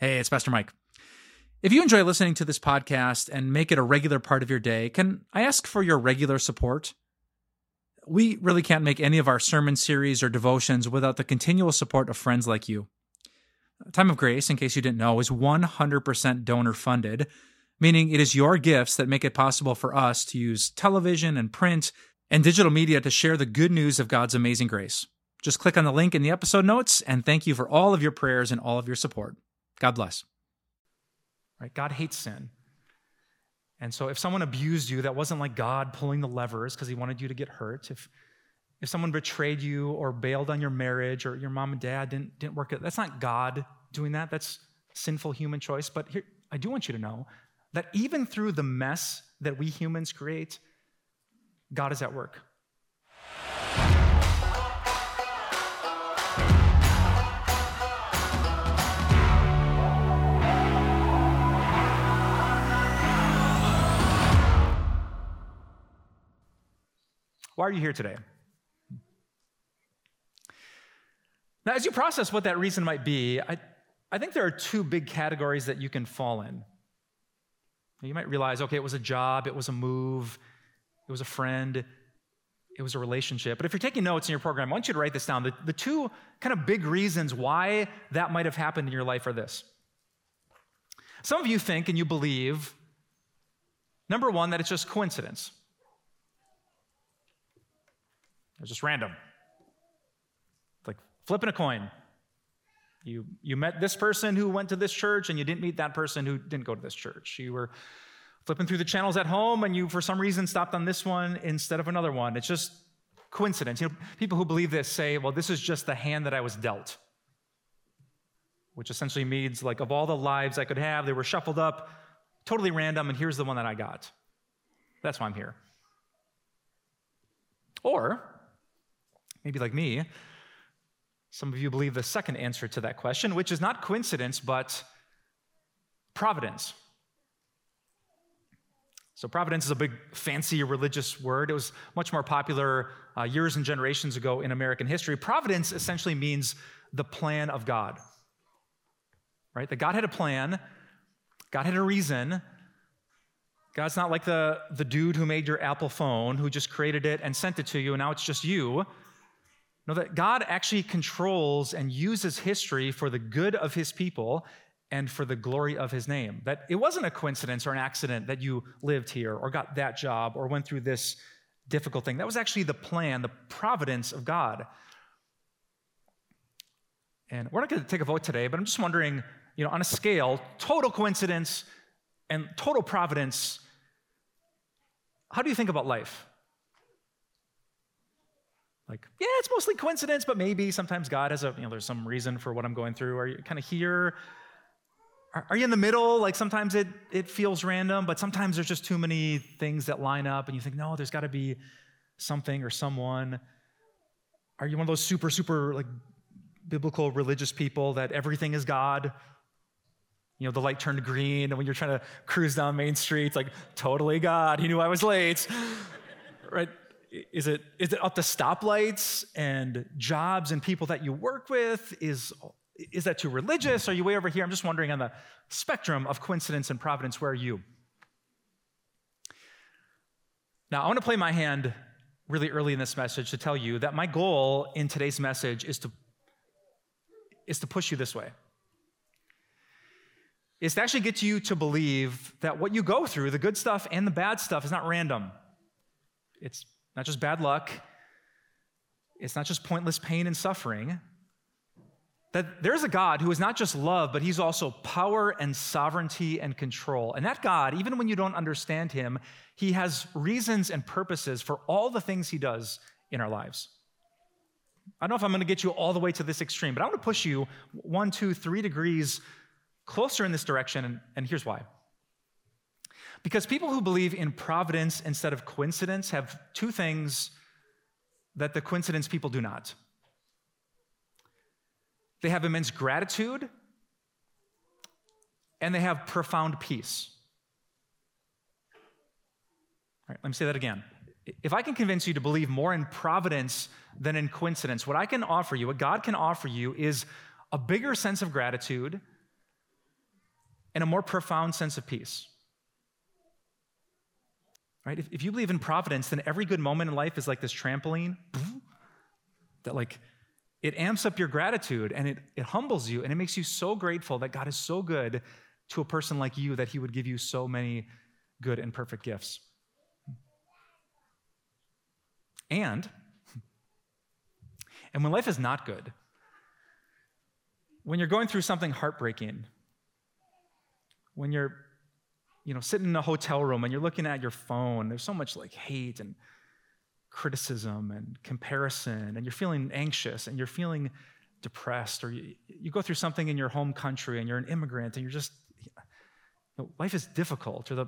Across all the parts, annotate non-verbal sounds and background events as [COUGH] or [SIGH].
Hey, it's Pastor Mike. If you enjoy listening to this podcast and make it a regular part of your day, can I ask for your regular support? We really can't make any of our sermon series or devotions without the continual support of friends like you. Time of Grace, in case you didn't know, is 100% donor funded, meaning it is your gifts that make it possible for us to use television and print and digital media to share the good news of God's amazing grace. Just click on the link in the episode notes, and thank you for all of your prayers and all of your support. God bless. Right? God hates sin. And so if someone abused you, that wasn't like God pulling the levers because he wanted you to get hurt. If if someone betrayed you or bailed on your marriage or your mom and dad didn't, didn't work out, that's not God doing that. That's sinful human choice. But here, I do want you to know that even through the mess that we humans create, God is at work. Are you here today? Now, as you process what that reason might be, I, I think there are two big categories that you can fall in. You might realize, okay, it was a job, it was a move, it was a friend, it was a relationship. But if you're taking notes in your program, I want you to write this down. The, the two kind of big reasons why that might have happened in your life are this. Some of you think and you believe, number one, that it's just coincidence. It's just random. It's like flipping a coin. You, you met this person who went to this church, and you didn't meet that person who didn't go to this church. You were flipping through the channels at home, and you, for some reason, stopped on this one instead of another one. It's just coincidence. You know, people who believe this say, well, this is just the hand that I was dealt, which essentially means, like, of all the lives I could have, they were shuffled up, totally random, and here's the one that I got. That's why I'm here. Or, maybe like me, some of you believe the second answer to that question, which is not coincidence, but providence. So, providence is a big, fancy religious word. It was much more popular uh, years and generations ago in American history. Providence essentially means the plan of God, right? That God had a plan, God had a reason. God's not like the, the dude who made your Apple phone, who just created it and sent it to you, and now it's just you. That God actually controls and uses history for the good of his people and for the glory of his name. That it wasn't a coincidence or an accident that you lived here or got that job or went through this difficult thing. That was actually the plan, the providence of God. And we're not going to take a vote today, but I'm just wondering, you know, on a scale, total coincidence and total providence, how do you think about life? Like, yeah, it's mostly coincidence, but maybe sometimes God has a, you know, there's some reason for what I'm going through. Are you kind of here? Are, are you in the middle? Like sometimes it, it feels random, but sometimes there's just too many things that line up and you think, no, there's got to be something or someone. Are you one of those super, super like biblical religious people that everything is God? You know, the light turned green, and when you're trying to cruise down Main Street, like, totally God. He knew I was late. [LAUGHS] right? Is it is it up to stoplights and jobs and people that you work with? Is is that too religious? Are you way over here? I'm just wondering on the spectrum of coincidence and providence where are you? Now i want to play my hand really early in this message to tell you that my goal in today's message is to is to push you this way. Is to actually get you to believe that what you go through the good stuff and the bad stuff is not random. It's not just bad luck, it's not just pointless pain and suffering. That there's a God who is not just love, but he's also power and sovereignty and control. And that God, even when you don't understand him, he has reasons and purposes for all the things he does in our lives. I don't know if I'm going to get you all the way to this extreme, but I want to push you one, two, three degrees closer in this direction, and, and here's why. Because people who believe in providence instead of coincidence have two things that the coincidence people do not. They have immense gratitude and they have profound peace. All right, let me say that again. If I can convince you to believe more in providence than in coincidence, what I can offer you, what God can offer you, is a bigger sense of gratitude and a more profound sense of peace. Right? If, if you believe in providence, then every good moment in life is like this trampoline [LAUGHS] that like it amps up your gratitude and it, it humbles you and it makes you so grateful that God is so good to a person like you that he would give you so many good and perfect gifts. And, and when life is not good, when you're going through something heartbreaking, when you're you know sitting in a hotel room and you're looking at your phone, there's so much like hate and criticism and comparison, and you're feeling anxious and you're feeling depressed, or you, you go through something in your home country and you're an immigrant and you're just, you know, life is difficult, or the,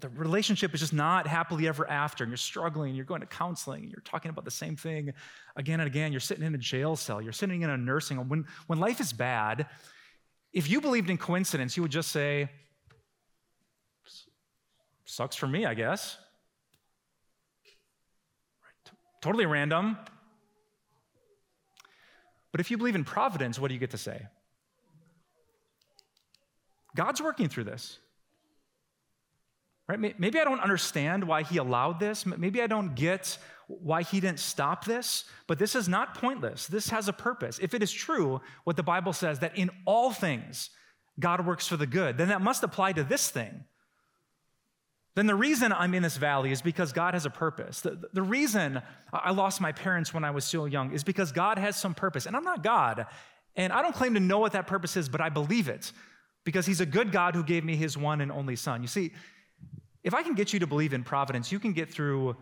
the relationship is just not happily ever after, and you're struggling, and you're going to counseling, and you're talking about the same thing again and again. You're sitting in a jail cell, you're sitting in a nursing home. When, when life is bad, if you believed in coincidence, you would just say, sucks for me, I guess. Totally random. But if you believe in providence, what do you get to say? God's working through this. Right? Maybe I don't understand why he allowed this. Maybe I don't get why he didn't stop this, but this is not pointless. This has a purpose. If it is true what the Bible says that in all things God works for the good, then that must apply to this thing then the reason I'm in this valley is because God has a purpose. The, the reason I lost my parents when I was so young is because God has some purpose. And I'm not God. And I don't claim to know what that purpose is, but I believe it because He's a good God who gave me His one and only Son. You see, if I can get you to believe in providence, you can get through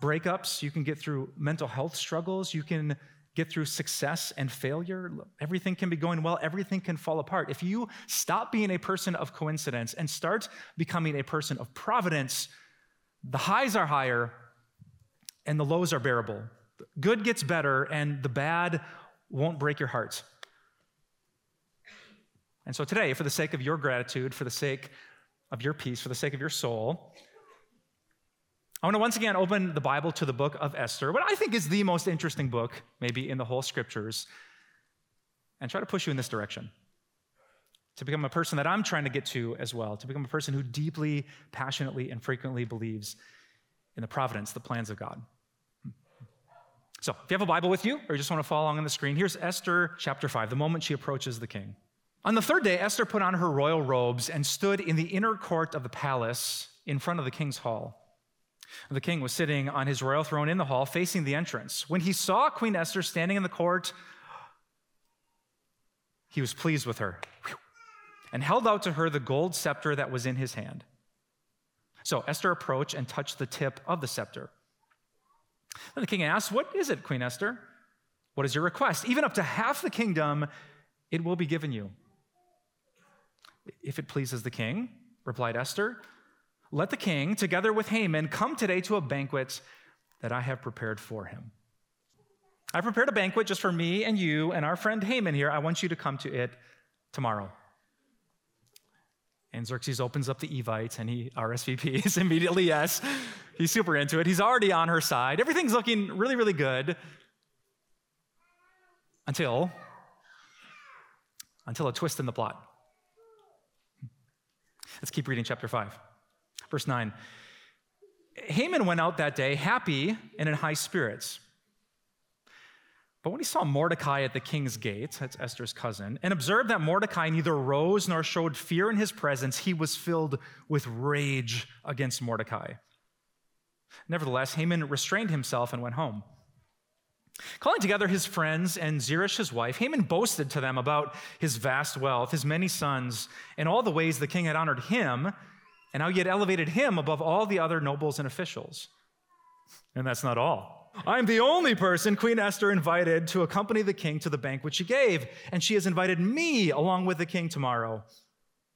breakups, you can get through mental health struggles, you can get through success and failure. Everything can be going well, everything can fall apart. If you stop being a person of coincidence and start becoming a person of providence, the highs are higher and the lows are bearable. Good gets better and the bad won't break your heart. And so today, for the sake of your gratitude, for the sake of your peace, for the sake of your soul, I want to once again open the Bible to the book of Esther, what I think is the most interesting book, maybe in the whole scriptures, and try to push you in this direction. To become a person that I'm trying to get to as well, to become a person who deeply, passionately, and frequently believes in the providence, the plans of God. So, if you have a Bible with you, or you just want to follow along on the screen, here's Esther chapter 5, the moment she approaches the king. On the third day, Esther put on her royal robes and stood in the inner court of the palace in front of the king's hall. The king was sitting on his royal throne in the hall, facing the entrance. When he saw Queen Esther standing in the court, he was pleased with her and held out to her the gold scepter that was in his hand. So Esther approached and touched the tip of the scepter. Then the king asked, What is it, Queen Esther? What is your request? Even up to half the kingdom, it will be given you. If it pleases the king, replied Esther, let the king, together with Haman, come today to a banquet that I have prepared for him. I prepared a banquet just for me and you and our friend Haman here. I want you to come to it tomorrow. And Xerxes opens up the Evites and he RSVPs [LAUGHS] immediately, yes. He's super into it. He's already on her side. Everything's looking really, really good until until a twist in the plot. Let's keep reading chapter 5. Verse 9 Haman went out that day happy and in high spirits. But when he saw Mordecai at the king's gate, that's Esther's cousin, and observed that Mordecai neither rose nor showed fear in his presence, he was filled with rage against Mordecai. Nevertheless, Haman restrained himself and went home. Calling together his friends and Zeresh his wife, Haman boasted to them about his vast wealth, his many sons, and all the ways the king had honored him and how he had elevated him above all the other nobles and officials. And that's not all. I'm the only person Queen Esther invited to accompany the king to the banquet she gave, and she has invited me along with the king tomorrow.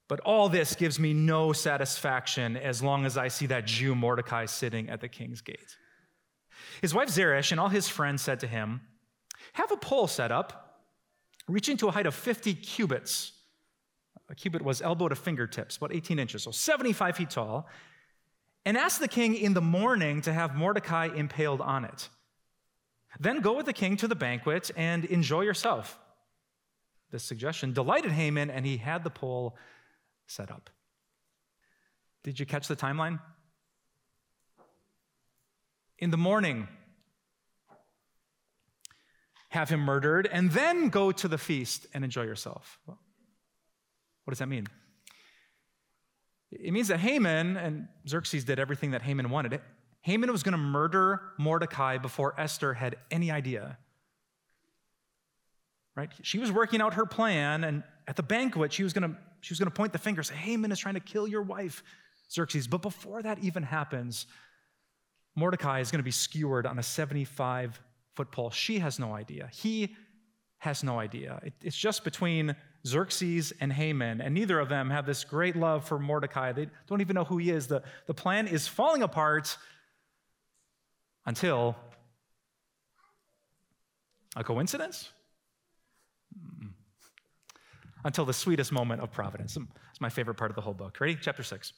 But all this gives me no satisfaction as long as I see that Jew Mordecai sitting at the king's gate. His wife Zeresh and all his friends said to him, Have a pole set up, reaching to a height of 50 cubits a cubit was elbow to fingertips, about 18 inches, so 75 feet tall, and asked the king in the morning to have Mordecai impaled on it. Then go with the king to the banquet and enjoy yourself. This suggestion delighted Haman, and he had the pole set up. Did you catch the timeline? In the morning, have him murdered, and then go to the feast and enjoy yourself. What does that mean? It means that Haman and Xerxes did everything that Haman wanted. Haman was going to murder Mordecai before Esther had any idea. Right? She was working out her plan, and at the banquet, she was going to, she was going to point the finger, say, Haman is trying to kill your wife, Xerxes. But before that even happens, Mordecai is going to be skewered on a 75 foot pole. She has no idea. He has no idea. It, it's just between Xerxes and Haman, and neither of them have this great love for Mordecai. They don't even know who he is. The, the plan is falling apart until a coincidence? Hmm. Until the sweetest moment of providence. Hmm, it's my favorite part of the whole book. Ready? Chapter 6.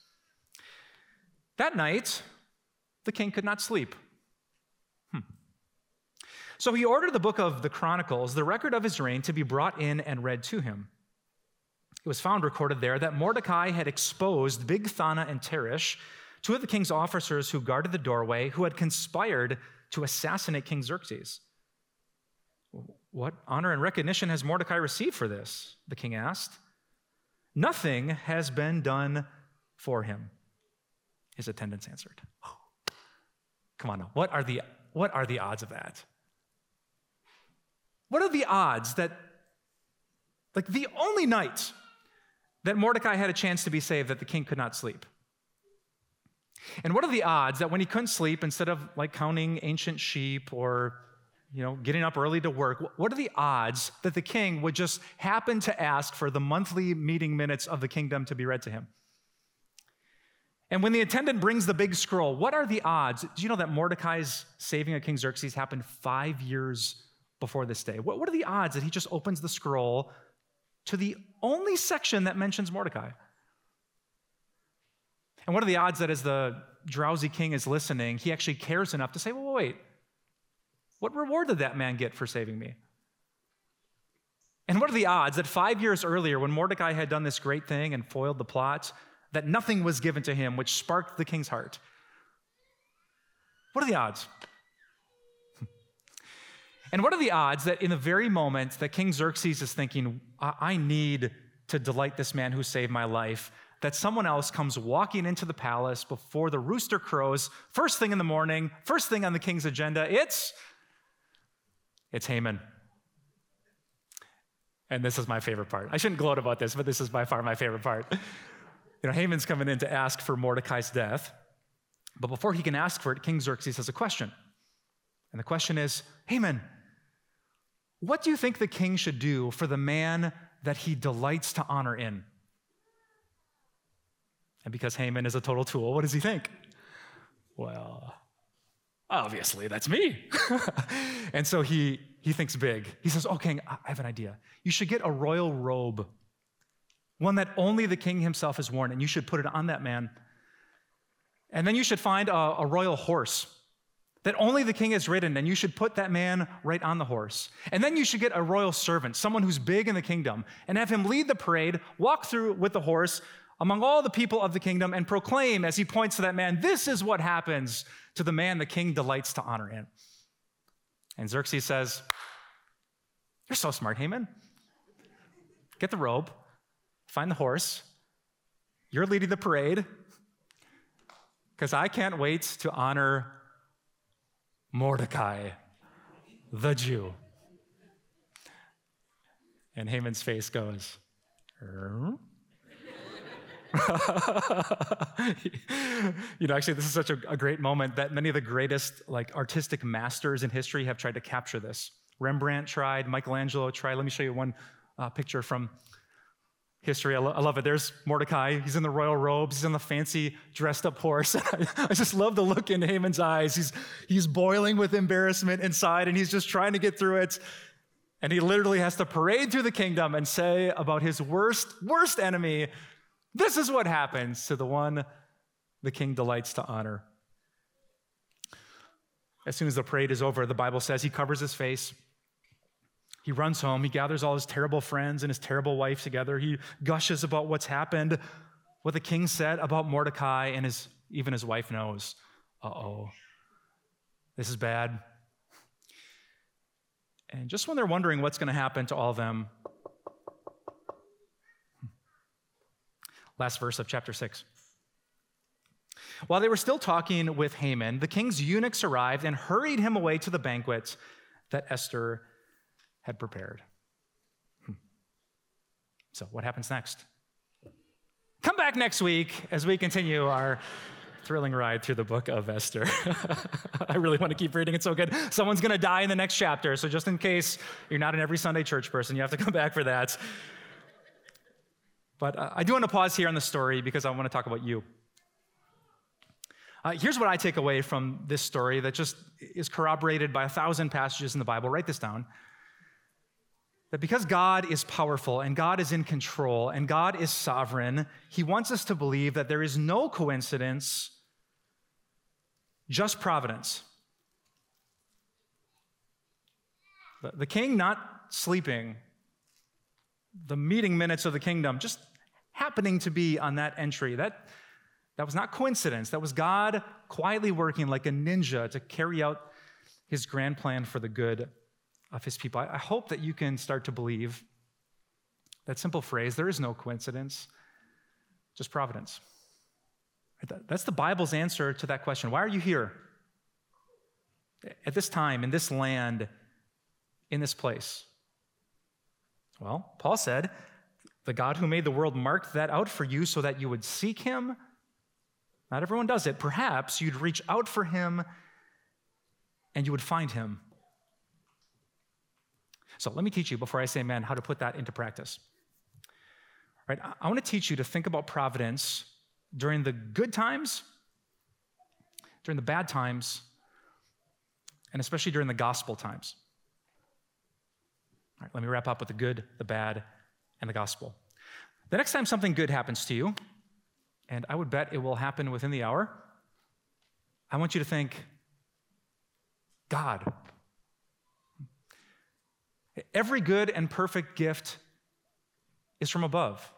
That night, the king could not sleep. So he ordered the book of the Chronicles, the record of his reign, to be brought in and read to him. It was found recorded there that Mordecai had exposed Bigthana and Teresh, two of the king's officers who guarded the doorway, who had conspired to assassinate King Xerxes. What honor and recognition has Mordecai received for this? The king asked. Nothing has been done for him. His attendants answered. [GASPS] Come on now. What are the, what are the odds of that? What are the odds that, like, the only night that Mordecai had a chance to be saved, that the king could not sleep? And what are the odds that when he couldn't sleep, instead of like counting ancient sheep or you know, getting up early to work, what are the odds that the king would just happen to ask for the monthly meeting minutes of the kingdom to be read to him? And when the attendant brings the big scroll, what are the odds? Do you know that Mordecai's saving of King Xerxes happened five years before this day? What, what are the odds that he just opens the scroll to the only section that mentions Mordecai? And what are the odds that as the drowsy king is listening, he actually cares enough to say, well, wait, what reward did that man get for saving me? And what are the odds that five years earlier, when Mordecai had done this great thing and foiled the plot, that nothing was given to him, which sparked the king's heart? What are the odds? And what are the odds that in the very moment that King Xerxes is thinking, I, I need to delight this man who saved my life, that someone else comes walking into the palace before the rooster crows, first thing in the morning, first thing on the king's agenda, it's it's Haman. And this is my favorite part. I shouldn't gloat about this, but this is by far my favorite part. You know, Haman's coming in to ask for Mordecai's death. But before he can ask for it, King Xerxes has a question. And the question is Haman, what do you think the king should do for the man that he delights to honor in? And because Haman is a total tool, what does he think? Well, obviously, that's me. [LAUGHS] and so he, he thinks big. He says, Oh, king, I have an idea. You should get a royal robe, one that only the king himself has worn, and you should put it on that man. And then you should find a, a royal horse that only the king has ridden, and you should put that man right on the horse. And then you should get a royal servant, someone who's big in the kingdom, and have him lead the parade, walk through with the horse among all the people of the kingdom, and proclaim as he points to that man, This is what happens to the man the king delights to honor in. And Xerxes says, You're so smart, Haman. Get the robe, find the horse. You're leading the parade because I can't wait to honor Mordecai, the Jew. And Haman's face goes, er? [LAUGHS] you know, actually, this is such a, a, great moment that many of the greatest like artistic masters in history have tried to capture this. Rembrandt tried, Michelangelo tried. Let me show you one uh, picture from history. I, lo- I, love it. There's Mordecai. He's in the royal robes. He's on the fancy dressed up horse. [LAUGHS] I, just love the look in Haman's eyes. He's, he's boiling with embarrassment inside and he's just trying to get through it. And he literally has to parade through the kingdom and say about his worst, worst enemy, this is what happens to the one the king delights to honor. As soon as the parade is over, the Bible says he covers his face, He runs home. He gathers all his terrible friends and his terrible wife together. He gushes about what's happened, what the king said about Mordecai, and his, even his wife knows. Uh oh, this is bad. And just when they're wondering what's going to happen to all of them, last verse of chapter 6. While they were still talking with Haman, the king's eunuchs arrived and hurried him away to the banquet that Esther had prepared. Hmm. So, what happens next? Come back next week as we continue our thrilling ride through the book of Esther. [LAUGHS] I really want to keep reading. It's so good. Someone's going to die in the next chapter. So, just in case you're not an every Sunday church person, you have to come [LAUGHS] back for that. But uh, I do want to pause here on the story because I want to talk about you. Uh, here's what I take away from this story that just is corroborated by a thousand passages in the Bible. Write this down. That because God is powerful and God is in control and God is sovereign, He wants us to believe that there is no coincidence, just providence. The, king not sleeping, the meeting minutes of the kingdom just happening to be on that entry. That, that was not coincidence. That was God quietly working like a ninja to carry out his grand plan for the good of his people. I hope that you can start to believe that simple phrase there is no coincidence, just providence. That's the Bible's answer to that question. Why are you here? At this time, in this land, in this place? Well, Paul said, the God who made the world marked that out for you so that you would seek him not everyone does it. Perhaps you'd reach out for him and you would find him. So let me teach you before I say amen how to put that into practice. All right, I want to teach you to think about providence during the good times, during the bad times, and especially during the gospel times. All right, let me wrap up with the good, the bad, and the gospel. The next time something good happens to you, and I would bet it will happen within the hour. I want you to think, God. Every good and perfect gift is from above.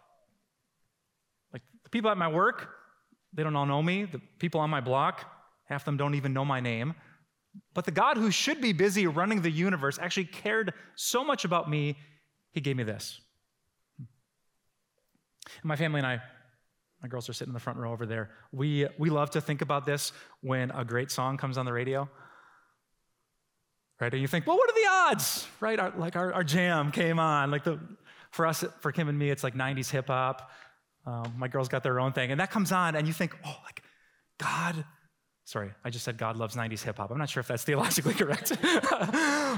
Like the people at my work, they don't all know me. The people on my block, half of them don't even know my name. But the God who should be busy running the universe actually cared so much about me, he gave me this. My family and I my girls are sitting in the front row over there. We, we love to think about this when a great song comes on the radio. Right? And you think, well, what are the odds? Right? Our, like our, our jam came on. Like the, for us, for Kim and me, it's like 90s hip hop. Um, my girls got their own thing. And that comes on, and you think, oh, like, God, sorry, I just said God loves 90s hip hop. I'm not sure if that's theologically [LAUGHS] correct. [LAUGHS]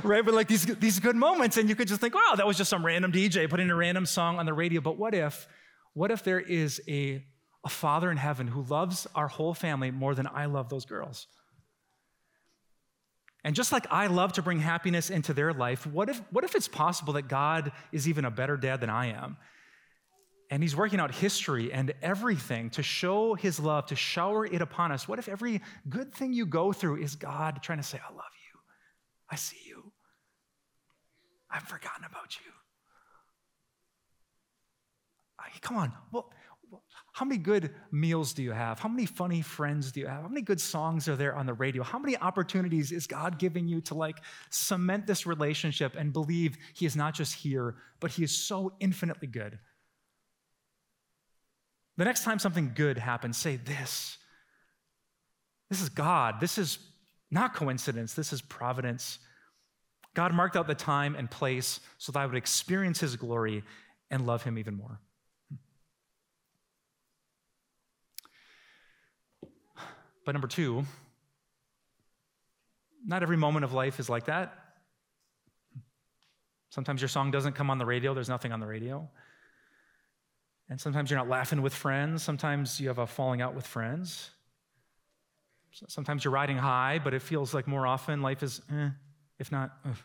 right? But like these, these good moments, and you could just think, wow, that was just some random DJ putting a random song on the radio. But what if, what if there is a a Father in heaven who loves our whole family more than I love those girls. And just like I love to bring happiness into their life, what if, what if it's possible that God is even a better dad than I am? And he's working out history and everything to show his love, to shower it upon us. What if every good thing you go through is God trying to say, I love you, I see you, I've forgotten about you? come on, well, how many good meals do you have? How many funny friends do you have? How many good songs are there on the radio? How many opportunities is God giving you to like cement this relationship and believe He is not just here, but He is so infinitely good? The next time something good happens, say this. This is God. This is not coincidence. This is providence. God marked out the time and place so that I would experience His glory and love Him even more. But number two, not every moment of life is like that. Sometimes your song doesn't come on the radio, there's nothing on the radio. And sometimes you're not laughing with friends. Sometimes you have a falling out with friends. Sometimes you're riding high, but it feels like more often life is, eh, if not, ugh.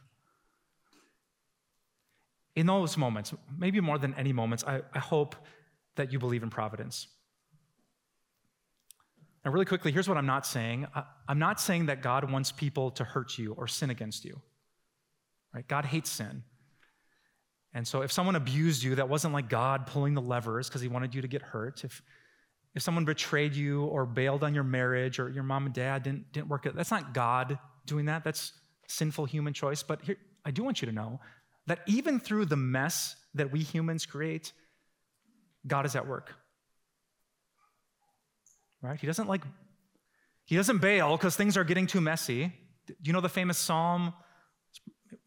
In those moments, maybe more than any moments, I, I hope that you believe in providence. Now, really quickly, here's what I'm not saying. I'm not saying that God wants people to hurt you or sin against you. Right? God hates sin. And so if someone abused you, that wasn't like God pulling the levers because he wanted you to get hurt. If, if someone betrayed you or bailed on your marriage or your mom and dad didn't, didn't work out, that's not God doing that. That's sinful human choice. But here, I do want you to know that even through the mess that we humans create, God is at work. Right? He doesn't like, he doesn't bail because things are getting too messy. Do you know the famous psalm?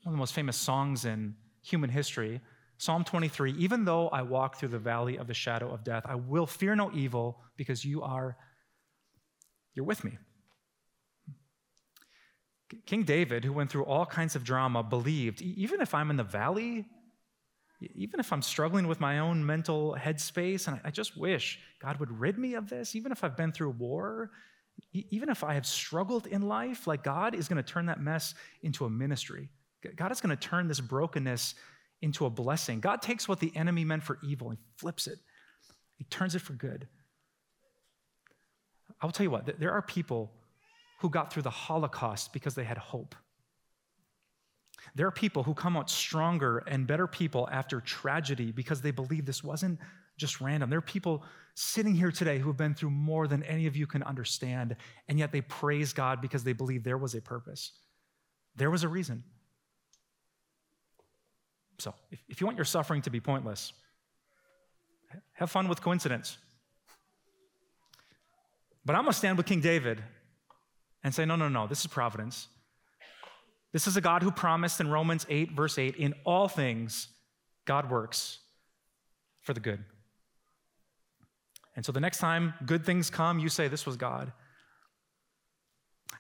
One of the most famous songs in human history. Psalm 23 Even though I walk through the valley of the shadow of death, I will fear no evil because you are, you're with me. King David, who went through all kinds of drama, believed even if I'm in the valley, even if I'm struggling with my own mental headspace, and I just wish God would rid me of this, even if I've been through war, even if I have struggled in life, like God is going to turn that mess into a ministry. God is going to turn this brokenness into a blessing. God takes what the enemy meant for evil and flips it, He turns it for good. I'll tell you what, there are people who got through the Holocaust because they had hope. There are people who come out stronger and better people after tragedy because they believe this wasn't just random. There are people sitting here today who have been through more than any of you can understand, and yet they praise God because they believe there was a purpose. There was a reason. So, if, if you want your suffering to be pointless, have fun with coincidence. But I'm going to stand with King David and say, no, no, no, this is providence. This is a God who promised in Romans 8, verse 8, in all things, God works for the good. And so the next time good things come, you say, This was God.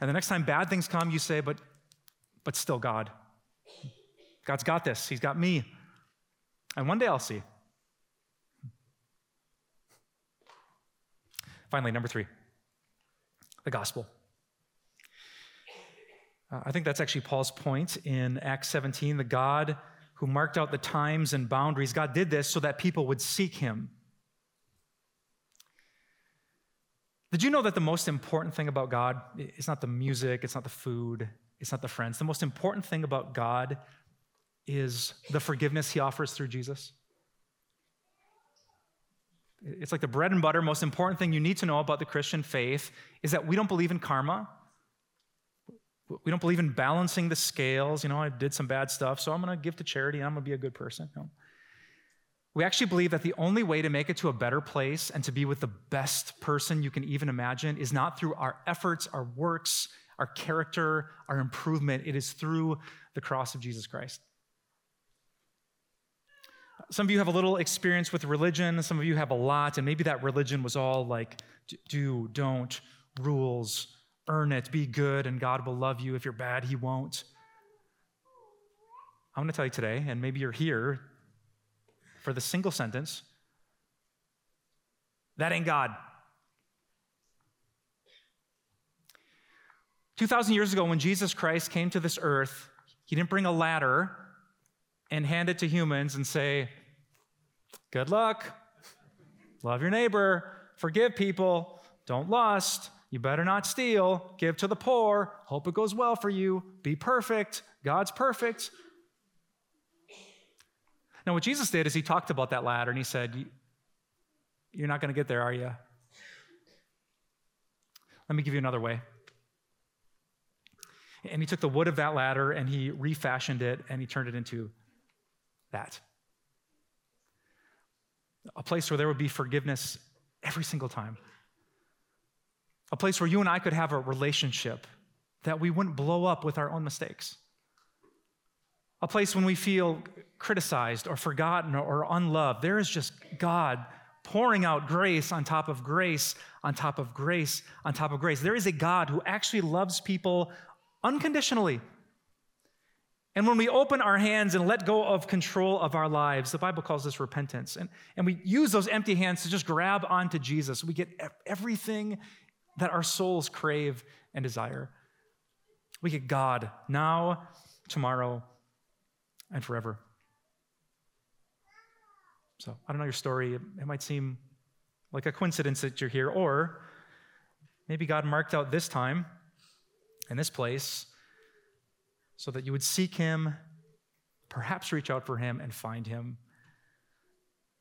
And the next time bad things come, you say, But, but still God. God's got this. He's got me. And one day I'll see. Finally, number three the gospel. Uh, I think that's actually Paul's point in Acts 17. The God who marked out the times and boundaries, God did this so that people would seek him. Did you know that the most important thing about God is not the music, it's not the food, it's not the friends. The most important thing about God is the forgiveness he offers through Jesus. It's like the bread and butter, most important thing you need to know about the Christian faith is that we don't believe in karma. We don't believe in balancing the scales. You know, I did some bad stuff, so I'm going to give to charity and I'm going to be a good person. No. We actually believe that the only way to make it to a better place and to be with the best person you can even imagine is not through our efforts, our works, our character, our improvement. It is through the cross of Jesus Christ. Some of you have a little experience with religion, some of you have a lot, and maybe that religion was all like do, don't, rules, earn it, be good, and God will love you. If you're bad, He won't. I'm going to tell you today, and maybe you're here for the single sentence that ain't God. 2,000 years ago, when Jesus Christ came to this earth, He didn't bring a ladder and hand it to humans and say, Good luck, love your neighbor, forgive people, don't lust, you better not steal, give to the poor, hope it goes well for you, be perfect, God's perfect. Now, what Jesus did is he talked about that ladder and he said, You're not going to get there, are you? Let me give you another way. And he took the wood of that ladder and he refashioned it and he turned it into that. A place where there would be forgiveness every single time. A place where you and I could have a relationship that we wouldn't blow up with our own mistakes. A place when we feel criticized or forgotten or unloved. There is just God pouring out grace on top of grace on top of grace on top of grace. There is a God who actually loves people unconditionally. And when we open our hands and let go of control of our lives, the Bible calls this repentance. And, and we use those empty hands to just grab onto Jesus. We get everything that our souls crave and desire. We get God now, tomorrow, and forever. So I don't know your story. It might seem like a coincidence that you're here, or maybe God marked out this time and this place so that you would seek him perhaps reach out for him and find him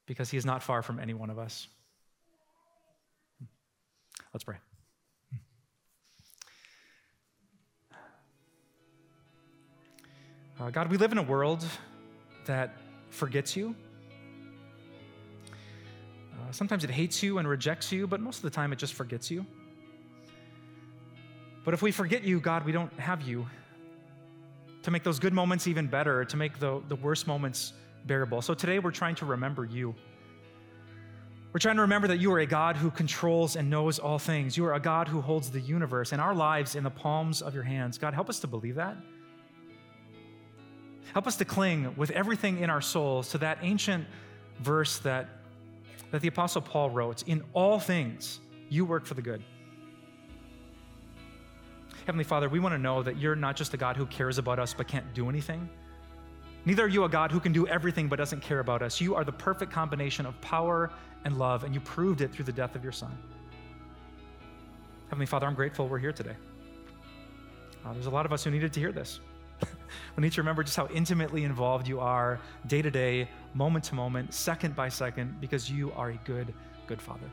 because he is not far from any one of us. Let's pray. Uh, God, we live in a world that forgets you. Uh, sometimes it hates you and rejects you, but most of the time it just forgets you. But if we forget you, God, we don't have you to make those good moments even better, to make the, the worst moments bearable. So today we're trying to remember you. We're trying to remember that you are a God who controls and knows all things. You are a God who holds the universe and our lives in the palms of your hands. God, help us to believe that. Help us to cling with everything in our souls to that ancient verse that, that the Apostle Paul wrote In all things, you work for the good. Heavenly Father, we want to know that you're not just a God who cares about us but can't do anything. Neither are you a God who can do everything but doesn't care about us. You are the perfect combination of power and love, and you proved it through the death of your Son. Heavenly Father, I'm grateful we're here today. Uh, there's a lot of us who needed to hear this. We need to remember just how intimately involved you are day to day, moment to moment, second by second, because you are a good, good Father.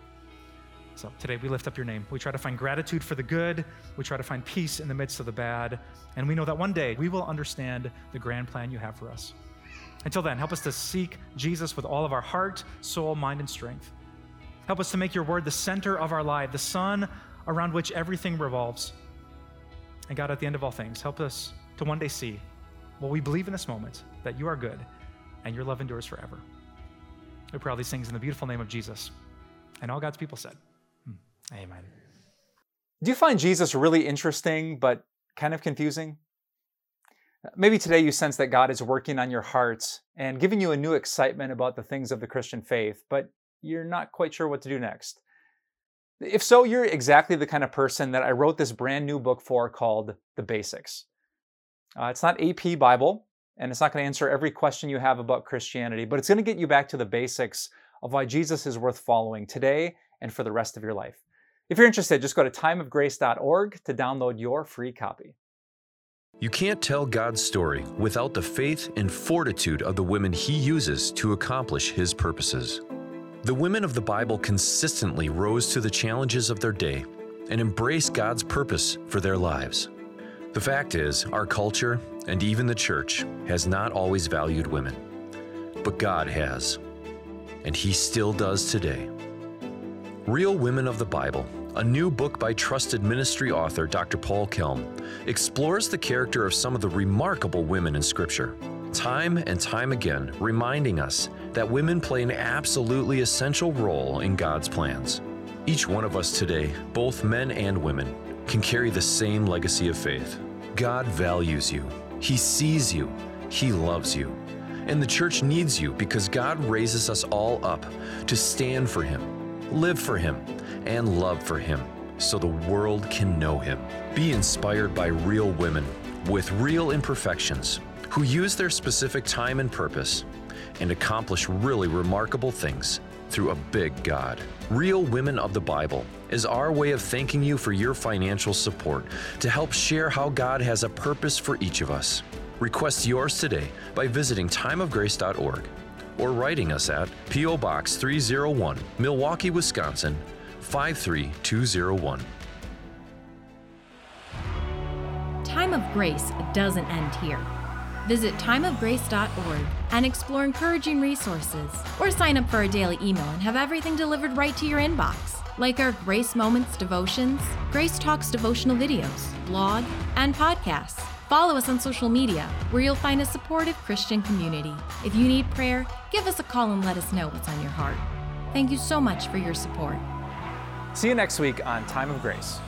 So today we lift up your name. We try to find gratitude for the good, we try to find peace in the midst of the bad, and we know that one day we will understand the grand plan you have for us. Until then, help us to seek Jesus with all of our heart, soul, mind, and strength. Help us to make your word the center of our life, the sun around which everything revolves. And God, at the end of all things, help us to one day see what we believe in this moment that you are good and your love endures forever. We pray all these things in the beautiful name of Jesus. And all God's people said, hmm, Amen. Do you find Jesus really interesting but kind of confusing? Maybe today you sense that God is working on your heart and giving you a new excitement about the things of the Christian faith, but you're not quite sure what to do next. If so, you're exactly the kind of person that I wrote this brand new book for called The Basics. Uh, it's not AP Bible, and it's not going to answer every question you have about Christianity, but it's going to get you back to the basics of why Jesus is worth following today and for the rest of your life. If you're interested, just go to timeofgrace.org to download your free copy. You can't tell God's story without the faith and fortitude of the women He uses to accomplish His purposes. The women of the Bible consistently rose to the challenges of their day and embraced God's purpose for their lives. The fact is, our culture and even the church has not always valued women, but God has, and He still does today. Real Women of the Bible a new book by trusted ministry author Dr. Paul Kelm explores the character of some of the remarkable women in Scripture, time and time again reminding us that women play an absolutely essential role in God's plans. Each one of us today, both men and women, can carry the same legacy of faith. God values you, He sees you, He loves you. And the church needs you because God raises us all up to stand for Him, live for Him, and love for Him so the world can know Him. Be inspired by real women with real imperfections who use their specific time and purpose and accomplish really remarkable things through a big God. Real Women of the Bible is our way of thanking you for your financial support to help share how God has a purpose for each of us. Request yours today by visiting timeofgrace.org or writing us at P.O. Box 301, Milwaukee, Wisconsin 53201. Time of Grace doesn't end here. Visit timeofgrace.org and explore encouraging resources, or sign up for a daily email and have everything delivered right to your inbox, like our Grace Moments devotions, Grace Talks devotional videos, blog, and podcasts. Follow us on social media, where you'll find a supportive Christian community. If you need prayer, give us a call and let us know what's on your heart. Thank you so much for your support. See you next week on Time of Grace.